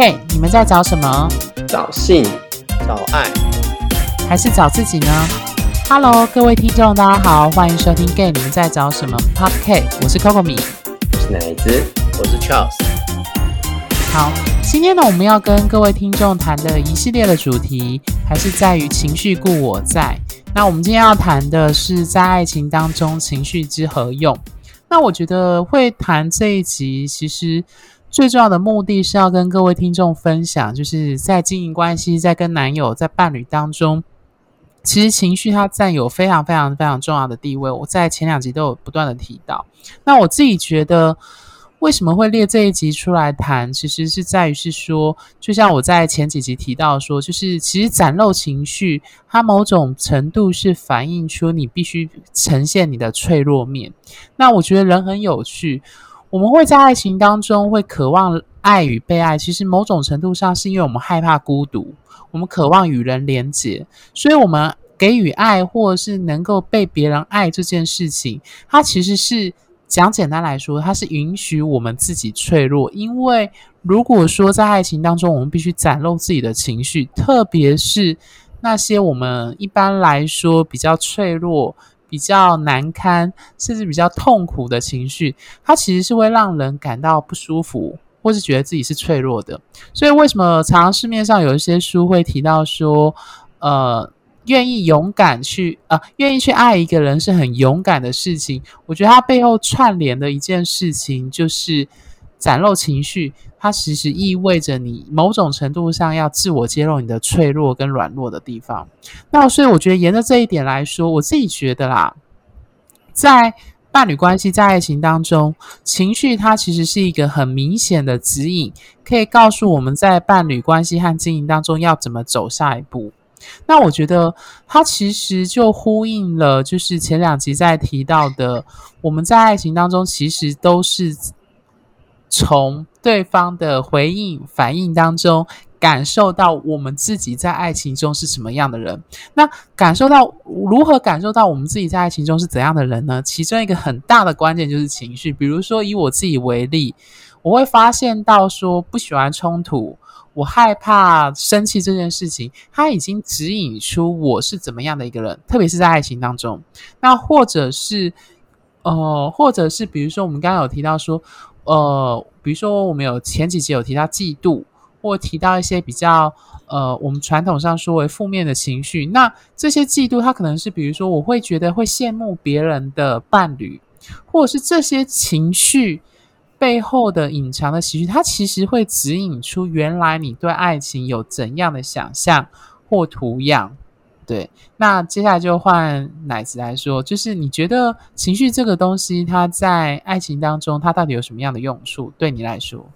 Gay，你们在找什么？找性，找爱，还是找自己呢？Hello，各位听众，大家好，欢迎收听 Gay，你们在找什么？Podcast，我是 Coco 米，我是奶子，我是 Charles。好，今天呢，我们要跟各位听众谈的一系列的主题，还是在于情绪故我在。那我们今天要谈的是在爱情当中情绪之何用？那我觉得会谈这一集，其实最重要的目的是要跟各位听众分享，就是在经营关系、在跟男友、在伴侣当中，其实情绪它占有非常非常非常重要的地位。我在前两集都有不断的提到。那我自己觉得，为什么会列这一集出来谈，其实是在于是说，就像我在前几集提到说，就是其实展露情绪，它某种程度是反映出你必须呈现你的脆弱面。那我觉得人很有趣，我们会在爱情当中会渴望爱与被爱，其实某种程度上是因为我们害怕孤独，我们渴望与人连结，所以我们给予爱或者是能够被别人爱这件事情，它其实是。讲简单来说，它是允许我们自己脆弱，因为如果说在爱情当中，我们必须展露自己的情绪，特别是那些我们一般来说比较脆弱、比较难堪，甚至比较痛苦的情绪，它其实是会让人感到不舒服，或是觉得自己是脆弱的。所以，为什么常常市面上有一些书会提到说，呃，愿意勇敢去啊、愿意去爱一个人是很勇敢的事情。我觉得它背后串联的一件事情就是展露情绪，它其实意味着你某种程度上要自我揭露你的脆弱跟软弱的地方。那所以我觉得沿着这一点来说，我自己觉得啦，在伴侣关系、在爱情当中，情绪它其实是一个很明显的指引，可以告诉我们在伴侣关系和经营当中要怎么走下一步。那我觉得，它其实就呼应了，就是前两集在提到的，我们在爱情当中其实都是从对方的回应、反应当中感受到我们自己在爱情中是什么样的人。那感受到如何感受到我们自己在爱情中是怎样的人呢？其中一个很大的关键就是情绪。比如说以我自己为例，我会发现到说不喜欢冲突。我害怕生气这件事情，它已经指引出我是怎么样的一个人，特别是在爱情当中。那或者是，呃，或者是比如说我们刚刚有提到说，呃，比如说我们有前几集有提到嫉妒，或提到一些比较呃，我们传统上说为负面的情绪。那这些嫉妒，它可能是比如说我会觉得会羡慕别人的伴侣，或者是这些情绪。背后的隐藏的情绪，它其实会指引出原来你对爱情有怎样的想象或图样。对，那接下来就换奶子来说，就是你觉得情绪这个东西，它在爱情当中，它到底有什么样的用处？对你来说，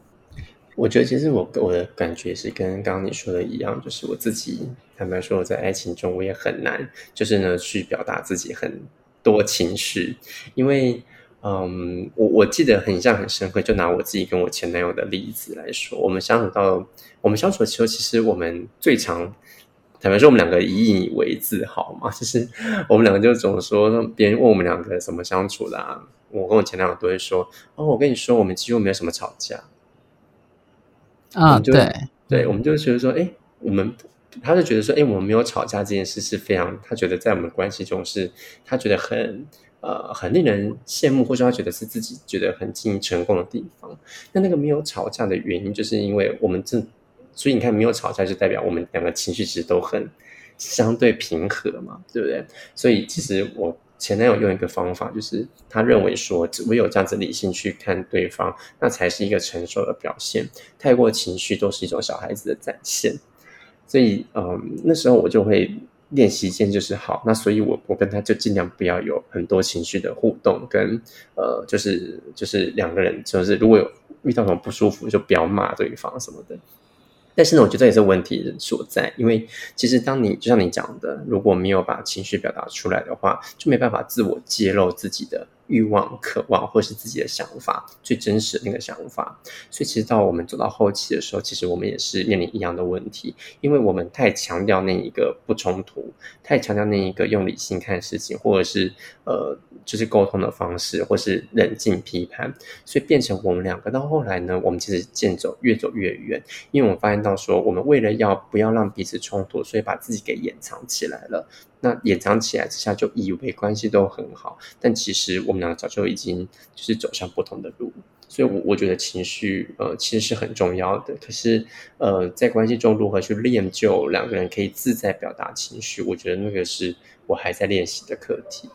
我觉得其实我我的感觉是跟刚刚你说的一样，就是我自己坦白说，在爱情中我也很难，就是呢去表达自己很多情绪，因为。嗯，我我记得很像很深刻，就拿我自己跟我前男友的例子来说，我们相处到我们相处的时候，其实我们最常坦白说，我们两个以你为自豪嘛，就是我们两个就总说，别人问我们两个怎么相处的啊，我跟我前男友都会说，哦，我跟你说，我们几乎没有什么吵架。啊，对对，我们就觉得说，哎，我们他就觉得说，哎，我们没有吵架这件事是非常，他觉得在我们关系中是，他觉得很。呃，很令人羡慕，或者说他觉得是自己觉得很经营成功的地方。那那个没有吵架的原因，就是因为我们这，所以你看，没有吵架就代表我们两个情绪其实都很相对平和嘛，对不对？所以其实我前男友用一个方法，就是他认为说，唯有这样子理性去看对方，那才是一个成熟的表现。太过情绪都是一种小孩子的展现。所以，嗯，那时候我就会。练习间就是好，那所以我我跟他就尽量不要有很多情绪的互动，跟呃，就是就是两个人就是如果有遇到什么不舒服，就不要骂对方什么的。但是呢，我觉得这也是问题所在，因为其实当你就像你讲的，如果没有把情绪表达出来的话，就没办法自我揭露自己的欲望、渴望，或是自己的想法，最真实的那个想法。所以，其实到我们走到后期的时候，其实我们也是面临一样的问题，因为我们太强调那一个不冲突，太强调那一个用理性看事情，或者是呃，就是沟通的方式，或是冷静批判，所以变成我们两个到后来呢，我们其实渐走越走越远，因为我们发现到说，我们为了要不要让彼此冲突，所以把自己给掩藏起来了。那掩藏起来之下，就以为关系都很好，但其实我们两个早就已经就是走上不同的路。所以我，我我觉得情绪呃其实是很重要的。可是呃，在关系中如何去练就两个人可以自在表达情绪，我觉得那个是我还在练习的课题。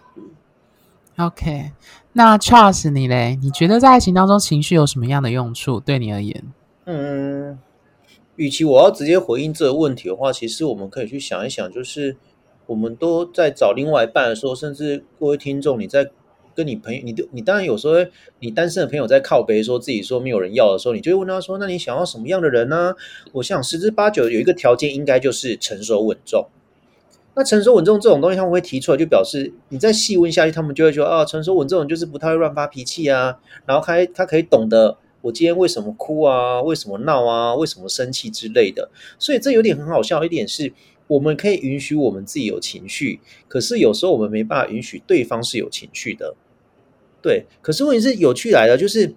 OK，那 Charles 你嘞？你觉得在爱情当中情绪有什么样的用处？对你而言？嗯，与其我要直接回应这个问题的话，其实我们可以去想一想，就是。我们都在找另外一半的时候，甚至各位听众，你在跟你朋友，你你当然有时候你单身的朋友在靠背说自己说没有人要的时候，你就会问他说：“那你想要什么样的人呢？”我想十之八九有一个条件，应该就是成熟稳重。那成熟稳重这种东西，他们会提出来，就表示你再细问下去，他们就会说：“啊，成熟稳重就是不太会乱发脾气啊，然后他他可以懂得我今天为什么哭啊，为什么闹啊，为什么生气之类的。”所以这有点很好笑一点是。我们可以允许我们自己有情绪，可是有时候我们没办法允许对方是有情绪的。对，可是问题是有趣来了，就是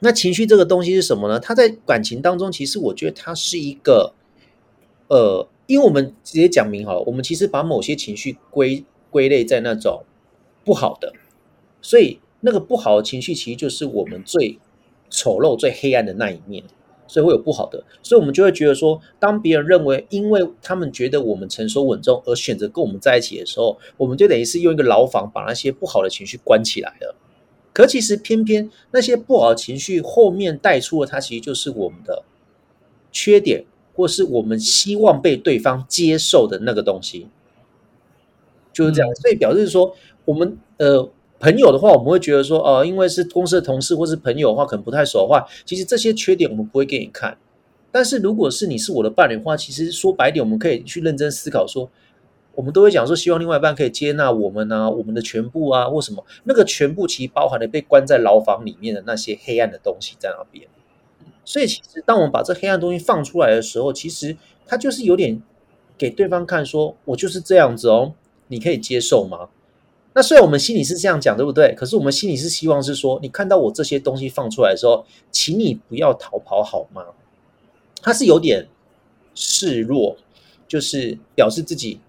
那情绪这个东西是什么呢？它在感情当中，其实我觉得它是一个，呃，因为我们直接讲明好了，我们其实把某些情绪归归类在那种不好的，所以那个不好的情绪其实就是我们最丑陋、最黑暗的那一面。所以会有不好的，所以我们就会觉得说，当别人认为，因为他们觉得我们成熟稳重而选择跟我们在一起的时候，我们就等于是用一个牢房把那些不好的情绪关起来了。可其实偏偏那些不好的情绪后面带出的，它其实就是我们的缺点，或是我们希望被对方接受的那个东西，就是这样。所以表示说，我们呃。朋友的话，我们会觉得说，呃，因为是公司的同事或是朋友的话，可能不太熟的话，其实这些缺点我们不会给你看。但是如果是你是我的伴侣的话，其实说白点，我们可以去认真思考说，我们都会讲说，希望另外一半可以接纳我们啊，我们的全部啊，或什么，那个全部其实包含了被关在牢房里面的那些黑暗的东西在那边。所以其实当我们把这黑暗东西放出来的时候，其实它就是有点给对方看，说我就是这样子哦，你可以接受吗？那虽然我们心里是这样讲，对不对？可是我们心里是希望是说，你看到我这些东西放出来的时候，请你不要逃跑好吗？他是有点示弱，就是表示自己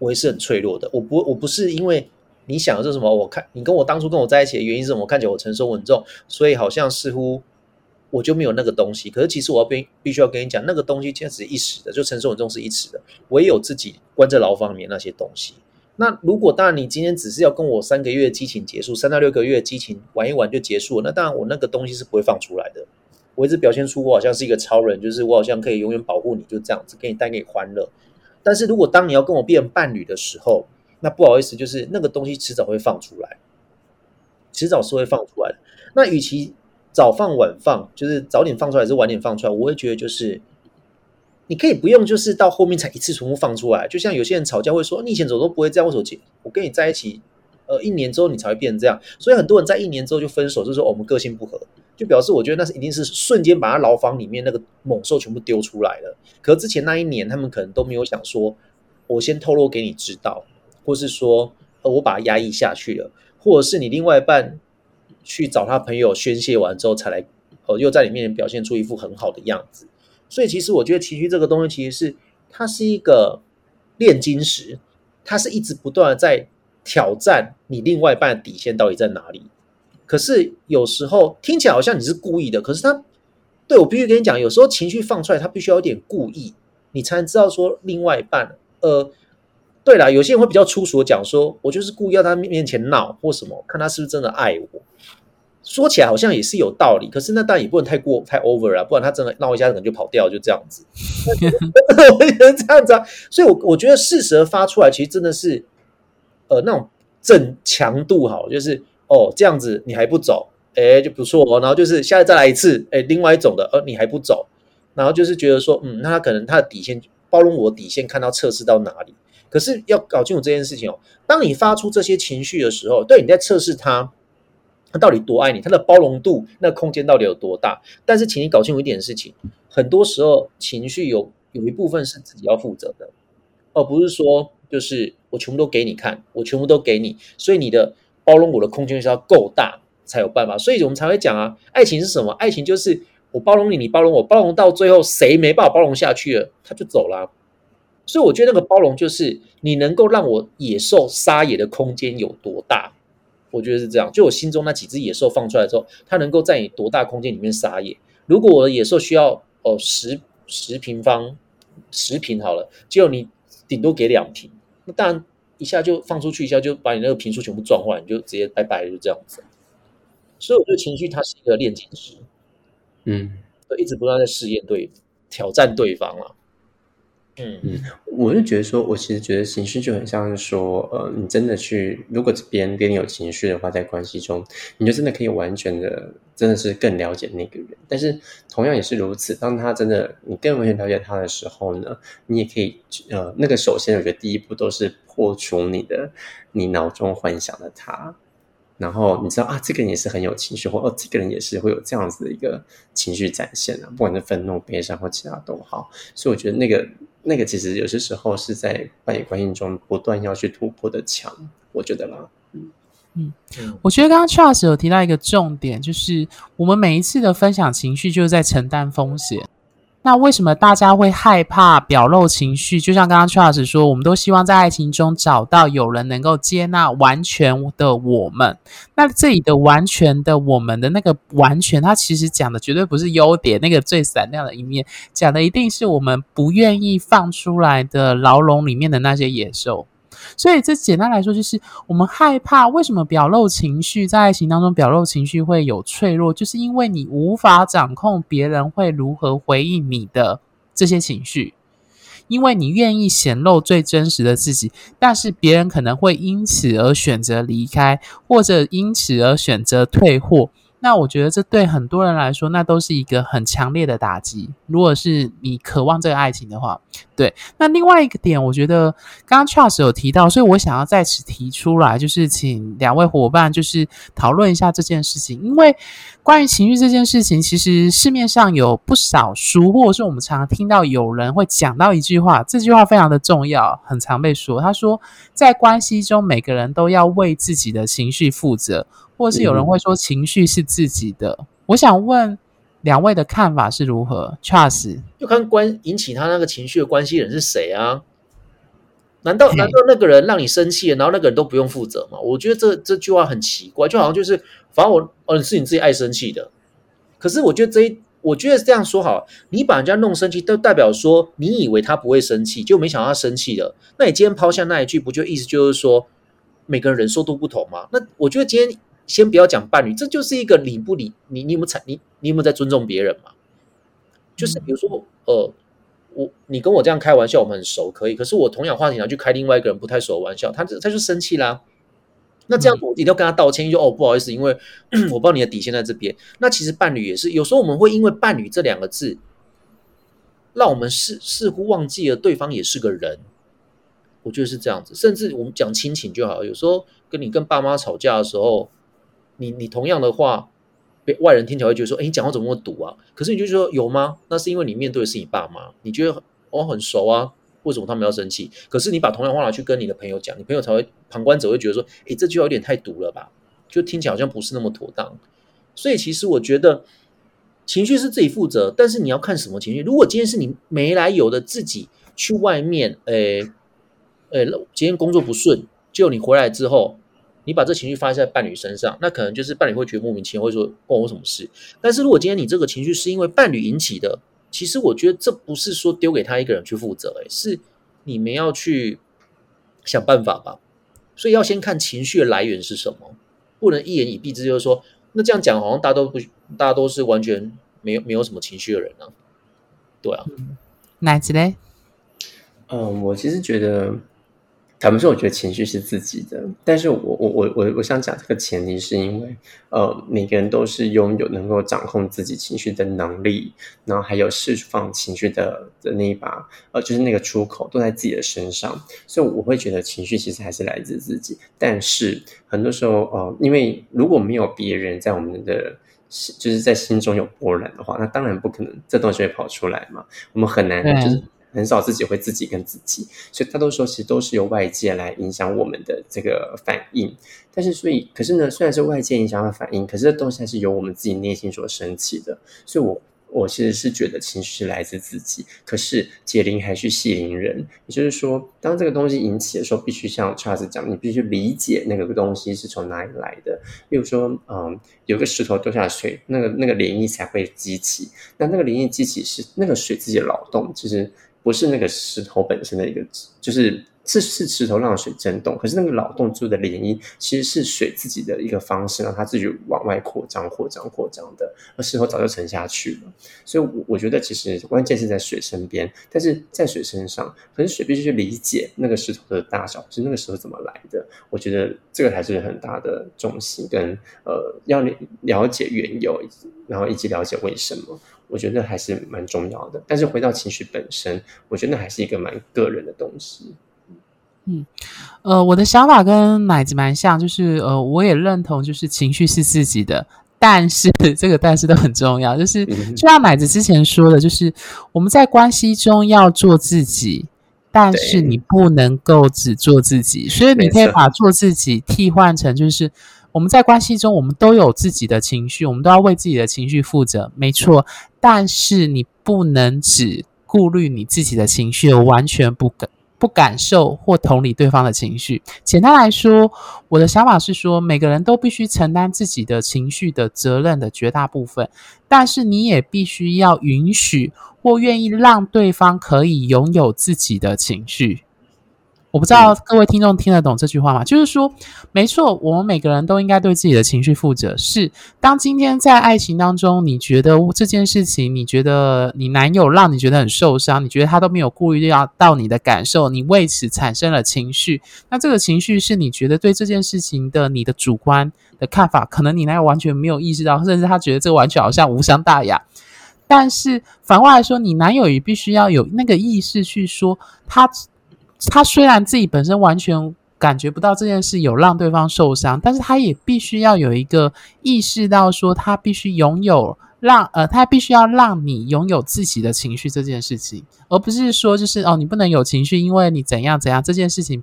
我也是很脆弱的。我不，我不是因为你想的是什么？我看你跟我当初跟我在一起的原因是什么？我看起来我成熟稳重，所以好像似乎我就没有那个东西。可是其实我要必必须要跟你讲，那个东西其实一时的，就成熟稳重是一时的。我也有自己关在牢房里面那些东西。那如果当然，你今天只是要跟我三个月激情结束，三到六个月激情玩一玩就结束了，那当然我那个东西是不会放出来的。我一直表现出我好像是一个超人，就是我好像可以永远保护你，就这样子给你带给你欢乐。但是如果当你要跟我变伴侣的时候，那不好意思，就是那个东西迟早会放出来，迟早是会放出来的。那与其早放晚放，就是早点放出来还是晚点放出来，我会觉得就是。你可以不用，就是到后面才一次重复放出来。就像有些人吵架会说：“你以前怎么都不会这样。”为什么我跟你在一起，呃，一年之后你才会变成这样？所以很多人在一年之后就分手，就是说我们个性不合，就表示我觉得那是一定是瞬间把他牢房里面那个猛兽全部丢出来了。可之前那一年，他们可能都没有想说，我先透露给你知道，或是说，呃，我把他压抑下去了，或者是你另外一半去找他朋友宣泄完之后才来，呃，又在你面前表现出一副很好的样子。所以，其实我觉得情绪这个东西，其实是它是一个炼金石，它是一直不断的在挑战你另外一半的底线到底在哪里。可是有时候听起来好像你是故意的，可是他对我必须跟你讲，有时候情绪放出来，他必须要有点故意，你才能知道说另外一半。呃，对啦，有些人会比较粗俗的讲说，我就是故意要他面前闹或什么，看他是不是真的爱我。说起来好像也是有道理，可是那当然也不能太过太 over 啊，不然他真的闹一下可能就跑掉，就这样子。我觉得这样子啊，所以我我觉得适时的发出来，其实真的是呃那种正强度好，就是哦这样子你还不走，哎就不错哦，然后就是下次再来一次，哎另外一种的，呃你还不走，然后就是觉得说嗯那他可能他的底线包容我底线看到测试到哪里，可是要搞清楚这件事情哦，当你发出这些情绪的时候，对你在测试他。他到底多爱你，他的包容度，那空间到底有多大？但是，请你搞清楚一点事情，很多时候情绪有有一部分是自己要负责的，而不是说就是我全部都给你看，我全部都给你，所以你的包容我的空间是要够大才有办法。所以我们才会讲啊，爱情是什么？爱情就是我包容你，你包容我，包容到最后谁没办法包容下去了，他就走了。所以我觉得那个包容就是你能够让我野兽撒野的空间有多大。我觉得是这样，就我心中那几只野兽放出来之后，它能够在你多大空间里面撒野？如果我的野兽需要哦十十平方十平好了，结果你顶多给两平，那当然一下就放出去，一下就把你那个坪数全部撞坏，你就直接拜拜，就这样子。所以我觉得情绪它是一个炼金师，嗯，一直不断在试验对挑战对方了。嗯，我就觉得说，我其实觉得情绪就很像是说，呃，你真的去，如果别人跟你有情绪的话，在关系中，你就真的可以完全的，真的是更了解那个人。但是同样也是如此，当他真的你更完全了解他的时候呢，你也可以，呃，那个首先我觉得第一步都是破除你的你脑中幻想的他。然后你知道啊，这个人也是很有情绪，或哦，这个人也是会有这样子的一个情绪展现啊，不管是愤怒、悲伤或其他都好。所以我觉得那个那个其实有些时候是在伴侣关系中不断要去突破的墙，我觉得啦。嗯嗯，我觉得刚刚 Charles 有提到一个重点，就是我们每一次的分享情绪，就是在承担风险。那为什么大家会害怕表露情绪？就像刚刚 Charles 说，我们都希望在爱情中找到有人能够接纳完全的我们。那这里的完全的我们的那个完全，它其实讲的绝对不是优点，那个最闪亮的一面，讲的一定是我们不愿意放出来的牢笼里面的那些野兽。所以，这简单来说就是我们害怕。为什么表露情绪，在爱情当中表露情绪会有脆弱？就是因为你无法掌控别人会如何回应你的这些情绪，因为你愿意显露最真实的自己，但是别人可能会因此而选择离开，或者因此而选择退货。那我觉得这对很多人来说，那都是一个很强烈的打击。如果是你渴望这个爱情的话，对。那另外一个点，我觉得刚刚 Charles 有提到，所以我想要在此提出来，就是请两位伙伴就是讨论一下这件事情。因为关于情绪这件事情，其实市面上有不少书，或者是我们常常听到有人会讲到一句话，这句话非常的重要，很常被说。他说，在关系中，每个人都要为自己的情绪负责。或者是有人会说情绪是自己的，嗯、我想问两位的看法是如何？Charles 就看关引起他那个情绪的关系人是谁啊？难道难道那个人让你生气了，然后那个人都不用负责吗？我觉得这这句话很奇怪，就好像就是反正我哦是你自己爱生气的，可是我觉得这一我觉得这样说好，你把人家弄生气，都代表说你以为他不会生气，就没想到他生气了。那你今天抛下那一句，不就意思就是说每个人忍受度不同吗？那我觉得今天。先不要讲伴侣，这就是一个理不理你，你有没有你你有没有在尊重别人嘛？就是比如说，呃，我你跟我这样开玩笑，我们很熟，可以。可是我同样话题拿去开另外一个人不太熟的玩笑，他他就生气啦。那这样我一定要跟他道歉，就哦不好意思，因为 我不知道你的底线在这边。那其实伴侣也是，有时候我们会因为伴侣这两个字，让我们似似乎忘记了对方也是个人。我觉得是这样子，甚至我们讲亲情就好，有时候跟你跟爸妈吵架的时候。你你同样的话，被外人听起来会觉得说：“哎，你讲话怎么那么毒啊？”可是你就说：“有吗？”那是因为你面对的是你爸妈，你觉得哦很熟啊，为什么他们要生气？可是你把同样话拿去跟你的朋友讲，你朋友才会旁观者会觉得说：“哎，这句话有点太毒了吧？”就听起来好像不是那么妥当。所以其实我觉得情绪是自己负责，但是你要看什么情绪。如果今天是你没来由的自己去外面，哎哎，今天工作不顺，就你回来之后。你把这情绪发泄在伴侣身上，那可能就是伴侣会觉得莫名其妙，会说关我什么事？但是如果今天你这个情绪是因为伴侣引起的，其实我觉得这不是说丢给他一个人去负责，诶，是你们要去想办法吧。所以要先看情绪的来源是什么，不能一言以蔽之，就是说那这样讲好像大家都不，大家都是完全没有没有什么情绪的人呢、啊？对啊，哪子嘞？嗯，我其实觉得。坦白说，我觉得情绪是自己的，但是我我我我我想讲这个前提是因为，呃，每个人都是拥有能够掌控自己情绪的能力，然后还有释放情绪的的那一把，呃，就是那个出口都在自己的身上，所以我会觉得情绪其实还是来自自己。但是很多时候，呃，因为如果没有别人在我们的，就是在心中有波澜的话，那当然不可能这东西会跑出来嘛，我们很难就是。很少自己会自己跟自己，所以大多数其实都是由外界来影响我们的这个反应。但是，所以可是呢，虽然是外界影响的反应，可是这东西还是由我们自己内心所升起的。所以我。我其实是觉得情绪是来自自己，可是解铃还须系铃人，也就是说，当这个东西引起的时候，必须像 Charles 讲，你必须理解那个东西是从哪里来的。例如说，嗯，有个石头丢下水，那个那个涟漪才会激起。那那个涟漪激起是那个水自己的劳动，其实不是那个石头本身的一个，就是。是是石头让水震动，可是那个劳动做的涟漪其实是水自己的一个方式，让它自己往外扩张、扩张、扩张的。而石头早就沉下去了，所以我，我觉得其实关键是在水身边，但是在水身上，可是水必须去理解那个石头的大小，是那个石头怎么来的。我觉得这个还是很大的重心跟呃，要了解缘由，然后以及了解为什么，我觉得还是蛮重要的。但是回到情绪本身，我觉得那还是一个蛮个人的东西。嗯，呃，我的想法跟奶子蛮像，就是呃，我也认同，就是情绪是自己的，但是这个但是都很重要，就是就像奶子之前说的，就是我们在关系中要做自己，但是你不能够只做自己，所以你可以把做自己替换成，就是我们在关系中，我们都有自己的情绪，我们都要为自己的情绪负责，没错，但是你不能只顾虑你自己的情绪，而完全不敢。不感受或同理对方的情绪。简单来说，我的想法是说，每个人都必须承担自己的情绪的责任的绝大部分，但是你也必须要允许或愿意让对方可以拥有自己的情绪。我不知道各位听众听得懂这句话吗？就是说，没错，我们每个人都应该对自己的情绪负责。是，当今天在爱情当中，你觉得这件事情，你觉得你男友让你觉得很受伤，你觉得他都没有顾虑到到你的感受，你为此产生了情绪。那这个情绪是你觉得对这件事情的你的主观的看法，可能你男友完全没有意识到，甚至他觉得这完全好像无伤大雅。但是反过来说，你男友也必须要有那个意识去说他。他虽然自己本身完全感觉不到这件事有让对方受伤，但是他也必须要有一个意识到，说他必须拥有让呃，他必须要让你拥有自己的情绪这件事情，而不是说就是哦，你不能有情绪，因为你怎样怎样这件事情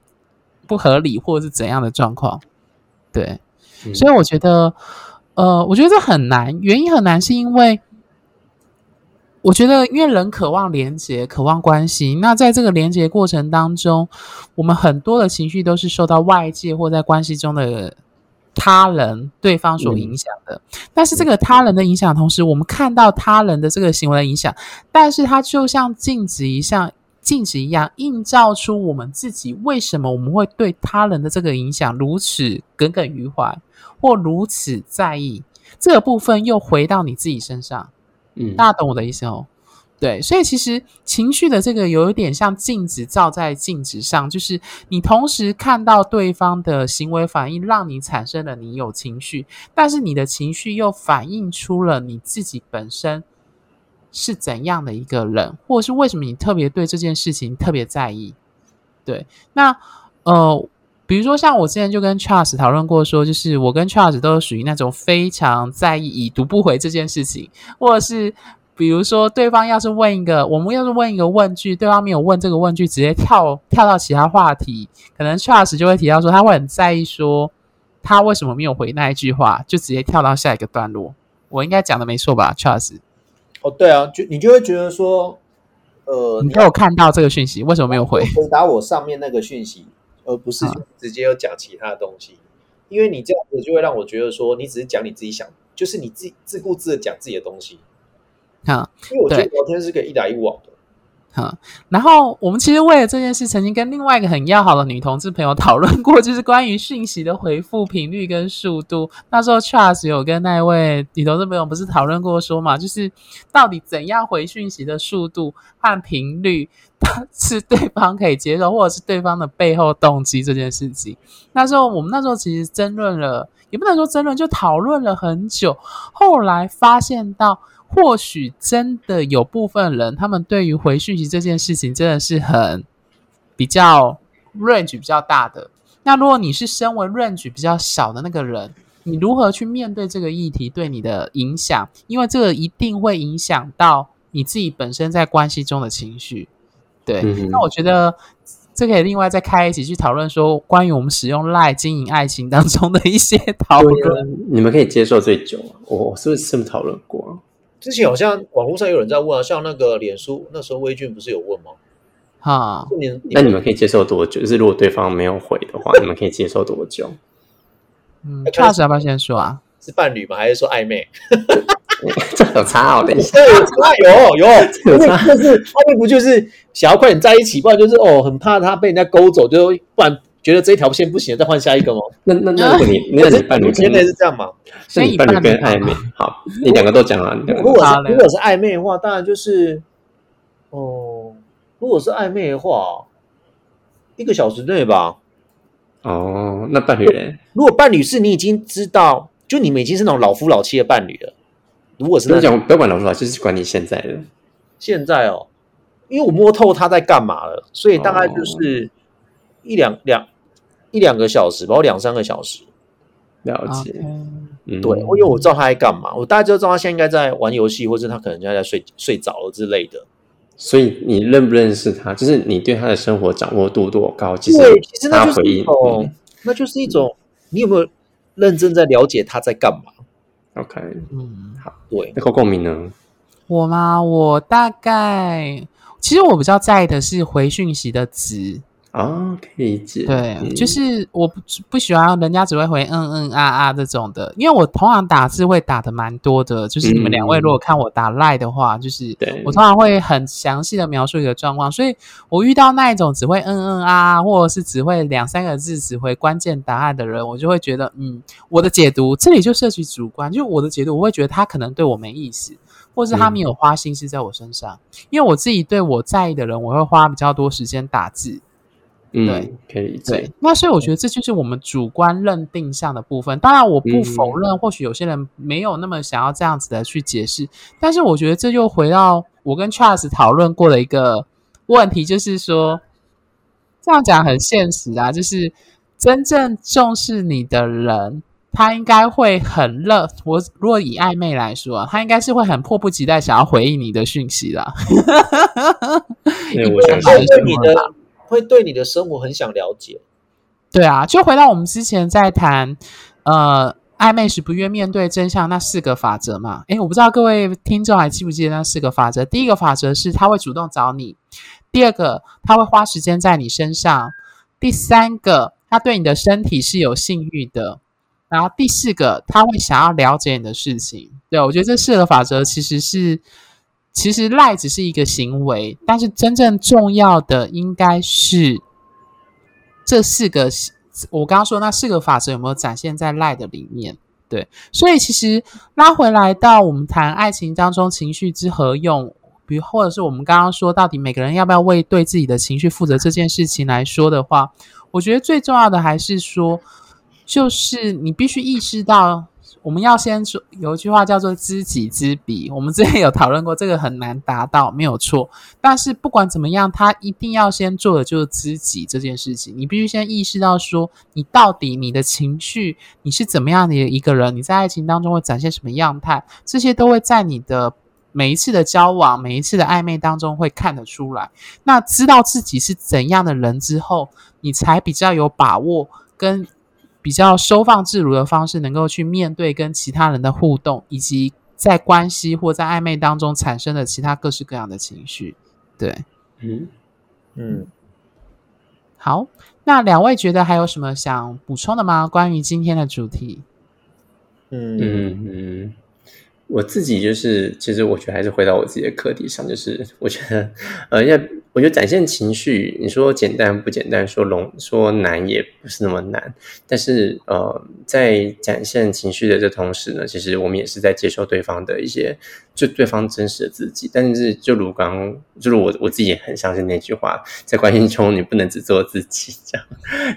不合理或者是怎样的状况。对，嗯、所以我觉得呃，我觉得这很难，原因很难是因为。我觉得，因为人渴望连接，渴望关系。那在这个连接过程当中，我们很多的情绪都是受到外界或在关系中的他人、对方所影响的。嗯、但是，这个他人的影响，同时我们看到他人的这个行为的影响，但是它就像镜子一样，镜子一样映照出我们自己。为什么我们会对他人的这个影响如此耿耿于怀，或如此在意？这个部分又回到你自己身上。嗯，大家懂我的意思哦。对，所以其实情绪的这个有一点像镜子照在镜子上，就是你同时看到对方的行为反应，让你产生了你有情绪，但是你的情绪又反映出了你自己本身是怎样的一个人，或者是为什么你特别对这件事情特别在意。对，那呃。比如说，像我之前就跟 Charles 讨论过，说就是我跟 Charles 都属于那种非常在意已读不回这件事情，或者是比如说对方要是问一个，我们要是问一个问句，对方没有问这个问句，直接跳跳到其他话题，可能 Charles 就会提到说他会很在意，说他为什么没有回那一句话，就直接跳到下一个段落。我应该讲的没错吧，Charles？哦，对啊，就你就会觉得说，呃，你没有看到这个讯息，为什么没有回？回答我上面那个讯息。而不是直接要讲其他的东西，啊、因为你这样子就会让我觉得说，你只是讲你自己想，就是你自己自顾自的讲自己的东西。啊，因为我觉得聊天是可以一来一往的。哈，然后我们其实为了这件事，曾经跟另外一个很要好的女同志朋友讨论过，就是关于讯息的回复频率跟速度。那时候 Charles 有跟那位女同志朋友不是讨论过说嘛，就是到底怎样回讯息的速度和频率是对方可以接受，或者是对方的背后动机这件事情。那时候我们那时候其实争论了，也不能说争论，就讨论了很久。后来发现到。或许真的有部分人，他们对于回讯息这件事情真的是很比较 range 比较大的。那如果你是身为 range 比较小的那个人，你如何去面对这个议题对你的影响？因为这个一定会影响到你自己本身在关系中的情绪。对，嗯、那我觉得这可以另外再开一起去讨论，说关于我们使用 LINE 经营爱情当中的一些讨论。你们可以接受最久，我是不是这么讨论过？之前好像网络上有人在问啊，像那个脸书那时候微俊不是有问吗？哈，那你们可以接受多久？就是如果对方没有回的话，你们可以接受多久？嗯，Charles 要不要先说啊？是伴侣吗？还是说暧昧？这有差哦，等一下，有差有有有差，就是暧昧不就是想要快点在一起，不然就是哦很怕他被人家勾走，就不然。觉得这一条线不行，再换下一个吗？那那那如果你 那你伴侣现在是这样吗？是你伴侣跟暧昧，好，你两个都讲了。如果是如果是暧昧的话，当然就是哦，如果是暧昧的话，一个小时内吧。哦，那伴侣呢？如果伴侣是你已经知道，就你们已经是那种老夫老妻的伴侣了。如果是那种不要管老夫老妻，就是管你现在的。现在哦，因为我摸透他在干嘛了，所以大概就是一两两。一两个小时，包括两三个小时，了解。对，因为我知道他在干嘛，我大概就知道他现在应该在玩游戏，或者他可能现在在睡睡着了之类的。所以你认不认识他，就是你对他的生活掌握度多高？其实，其实那就是一种，嗯、那就是一种，你有没有认真在了解他在干嘛？OK，嗯，好，对，那够共鸣呢？我吗？我大概，其实我比较在意的是回讯息的值。啊，可以理解。对，就是我不不喜欢人家只会回嗯嗯啊啊这种的，因为我通常打字会打的蛮多的。就是你们两位如果看我打赖的话，嗯、就是我通常会很详细的描述一个状况，所以我遇到那一种只会嗯嗯啊啊，或者是只会两三个字只回关键答案的人，我就会觉得，嗯，我的解读这里就涉及主观，就我的解读，我会觉得他可能对我没意思，或是他没有花心思在我身上，嗯、因为我自己对我在意的人，我会花比较多时间打字。嗯，对，可以对。那所以我觉得这就是我们主观认定上的部分。当然，我不否认，或许有些人没有那么想要这样子的去解释。但是，我觉得这又回到我跟 Charles 讨论过的一个问题，就是说，这样讲很现实啊，就是真正重视你的人，他应该会很热。我如果以暧昧来说，他应该是会很迫不及待想要回应你的讯息啦。因为我想说你的。会对你的生活很想了解，对啊，就回到我们之前在谈，呃，暧昧时不愿面对真相那四个法则嘛。诶，我不知道各位听众还记不记得那四个法则？第一个法则是他会主动找你，第二个他会花时间在你身上，第三个他对你的身体是有性欲的，然后第四个他会想要了解你的事情。对，我觉得这四个法则其实是。其实赖只是一个行为，但是真正重要的应该是这四个。我刚刚说那四个法则有没有展现在赖的里面？对，所以其实拉回来到我们谈爱情当中情绪之何用，比如或者是我们刚刚说到底每个人要不要为对自己的情绪负责这件事情来说的话，我觉得最重要的还是说，就是你必须意识到。我们要先说有一句话叫做“知己知彼”，我们之前有讨论过，这个很难达到，没有错。但是不管怎么样，他一定要先做的就是知己这件事情。你必须先意识到说，你到底你的情绪，你是怎么样的一个人，你在爱情当中会展现什么样态，这些都会在你的每一次的交往、每一次的暧昧当中会看得出来。那知道自己是怎样的人之后，你才比较有把握跟。比较收放自如的方式，能够去面对跟其他人的互动，以及在关系或在暧昧当中产生的其他各式各样的情绪。对，嗯嗯，好，那两位觉得还有什么想补充的吗？关于今天的主题？嗯嗯嗯，我自己就是，其实我觉得还是回到我自己的课题上，就是我觉得，呃，要我觉得展现情绪，你说简单不简单，说容说难也不是那么难，但是呃，在展现情绪的这同时呢，其实我们也是在接受对方的一些，就对方真实的自己。但是就如刚，就是我我自己也很相信那句话，在关系中你不能只做自己，这样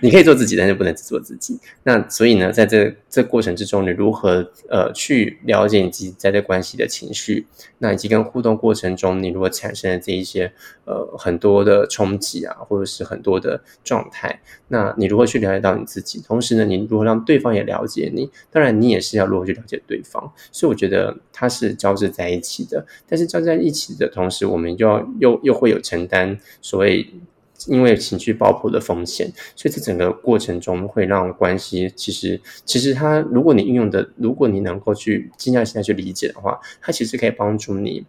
你可以做自己，但是不能只做自己。那所以呢，在这这过程之中，你如何呃去了解你自己？在这关系的情绪，那以及跟互动过程中，你如果产生了这一些呃很很多的冲击啊，或者是很多的状态，那你如何去了解到你自己？同时呢，你如何让对方也了解你？当然，你也是要如何去了解对方。所以我觉得它是交织在一起的。但是交织在一起的同时，我们又要又又会有承担所谓。因为情绪爆破的风险，所以这整个过程中会让关系其实其实它，如果你运用的，如果你能够去静下心来去理解的话，它其实可以帮助你，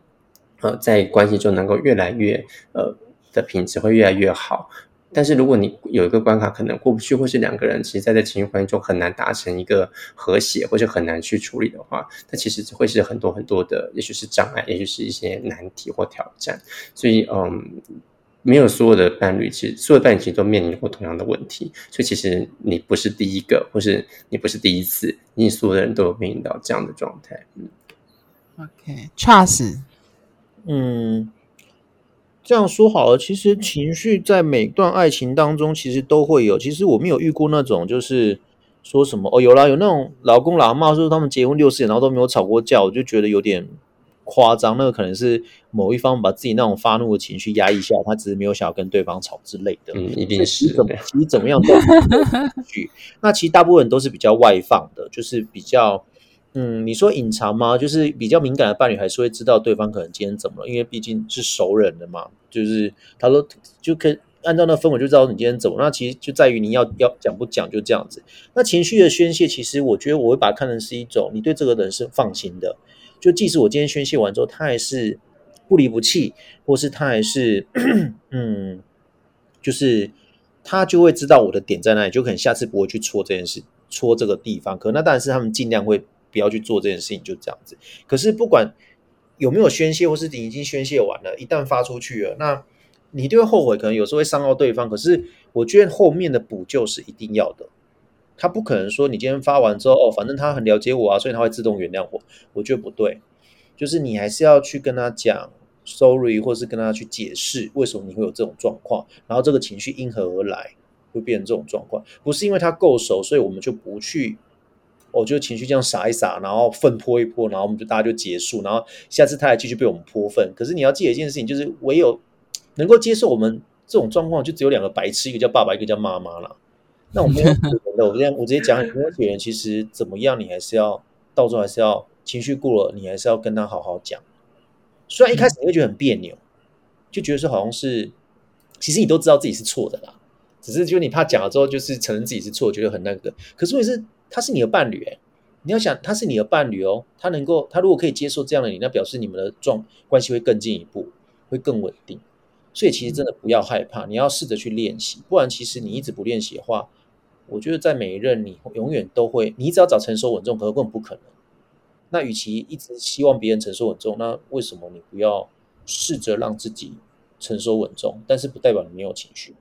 呃，在关系中能够越来越呃的品质会越来越好。但是如果你有一个关卡可能过不去，或是两个人其实在这情绪关系中很难达成一个和谐，或者很难去处理的话，那其实会是很多很多的，也许是障碍，也许是一些难题或挑战。所以，嗯。没有所有的伴侣，其实所有的伴侣其实都面临过同样的问题，所以其实你不是第一个，或是你不是第一次，你所有的人都有面临到这样的状态。嗯，OK，trust，嗯，这样说好了，其实情绪在每段爱情当中其实都会有。其实我没有遇过那种就是说什么哦，有啦，有那种老公老妈说他们结婚六十年然后都没有吵过架，我就觉得有点。夸张，那个可能是某一方把自己那种发怒的情绪压抑下，他只是没有想要跟对方吵之类的。嗯，一定是怎么？其实怎么样都去。那其实大部分人都是比较外放的，就是比较嗯，你说隐藏吗？就是比较敏感的伴侣还是会知道对方可能今天怎么了，因为毕竟是熟人的嘛。就是他说就可按照那氛围就知道你今天怎么。那其实就在于你要要讲不讲，就这样子。那情绪的宣泄，其实我觉得我会把它看成是一种你对这个人是放心的。就即使我今天宣泄完之后，他还是不离不弃，或是他还是 嗯，就是他就会知道我的点在哪里，就可能下次不会去戳这件事，戳这个地方。可那当然是他们尽量会不要去做这件事情，就这样子。可是不管有没有宣泄，或是你已经宣泄完了，一旦发出去了，那你就会后悔，可能有时候会伤到对方。可是我觉得后面的补救是一定要的。他不可能说你今天发完之后哦，反正他很了解我啊，所以他会自动原谅我。我觉得不对，就是你还是要去跟他讲 sorry，或是跟他去解释为什么你会有这种状况，然后这个情绪因何而来，会变成这种状况。不是因为他够熟，所以我们就不去，哦，就情绪这样撒一撒，然后粪泼一泼，然后我们就大家就结束，然后下次他还继续被我们泼粪。可是你要记得一件事情，就是唯有能够接受我们这种状况，就只有两个白痴，一个叫爸爸，一个叫妈妈了。那我没有的，我这样我直接讲，没有人其实怎么样，你还是要到时候还是要情绪过了，你还是要跟他好好讲。虽然一开始你会觉得很别扭，就觉得说好像是，其实你都知道自己是错的啦，只是就你怕讲了之后就是承认自己是错，觉得很那个。可是问题是，他是你的伴侣诶，你要想他是你的伴侣哦，他能够他如果可以接受这样的你，那表示你们的状关系会更进一步，会更稳定。所以其实真的不要害怕，你要试着去练习，不然其实你一直不练习的话。我觉得在每一任，你永远都会，你只要找成熟稳重，可能根本不可能。那与其一直希望别人成熟稳重，那为什么你不要试着让自己成熟稳重？但是不代表你没有情绪。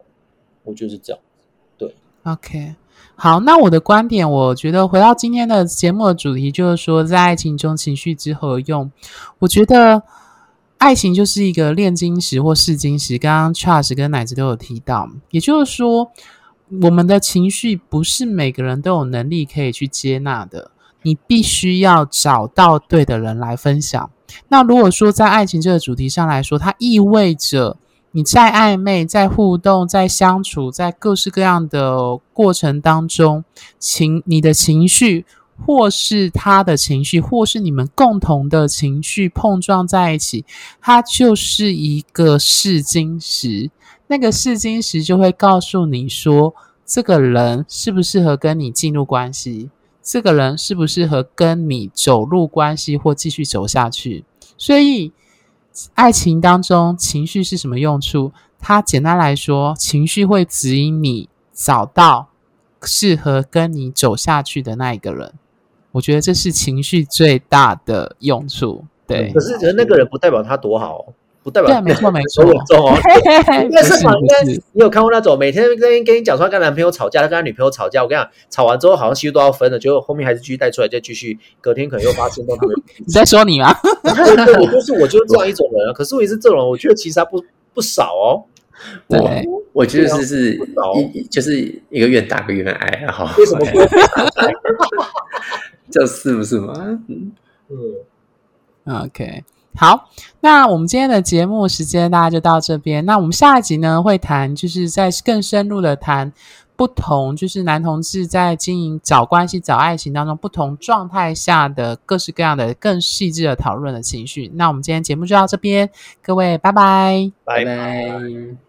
我就是这样。对，OK，好，那我的观点，我觉得回到今天的节目的主题，就是说在爱情中情绪之何用？我觉得爱情就是一个炼金石或试金石。刚刚 Charles 跟奶子都有提到，也就是说。我们的情绪不是每个人都有能力可以去接纳的，你必须要找到对的人来分享。那如果说在爱情这个主题上来说，它意味着你在暧昧、在互动、在相处、在各式各样的过程当中，情你的情绪，或是他的情绪，或是你们共同的情绪碰撞在一起，它就是一个试金石。那个试金石就会告诉你说，这个人适不适合跟你进入关系，这个人适不适合跟你走入关系或继续走下去。所以，爱情当中情绪是什么用处？它简单来说，情绪会指引你找到适合跟你走下去的那一个人。我觉得这是情绪最大的用处。对，可是人那个人不代表他多好。不代表对，没错 没错，稳重哦。应该是吧？应该你有看过那种每天跟跟你讲说跟男朋友吵架，他跟他女朋友吵架。我跟你讲，吵完之后好像其实都要分了，结果后面还是继续带出来，再继续隔天可能又发现到他们。你在说你吗？对，我就是我就是这样一种人啊。可是我也是这种人，我觉得其实他不不少哦。对，我，我觉得是是一就是一个愿打一个愿挨啊。哈，为什么不？就是不是吗？嗯嗯，OK。好，那我们今天的节目时间大家就到这边。那我们下一集呢，会谈，就是在更深入的谈不同，就是男同志在经营找关系、找爱情当中不同状态下的各式各样的更细致的讨论的情绪。那我们今天节目就到这边，各位拜拜，拜拜。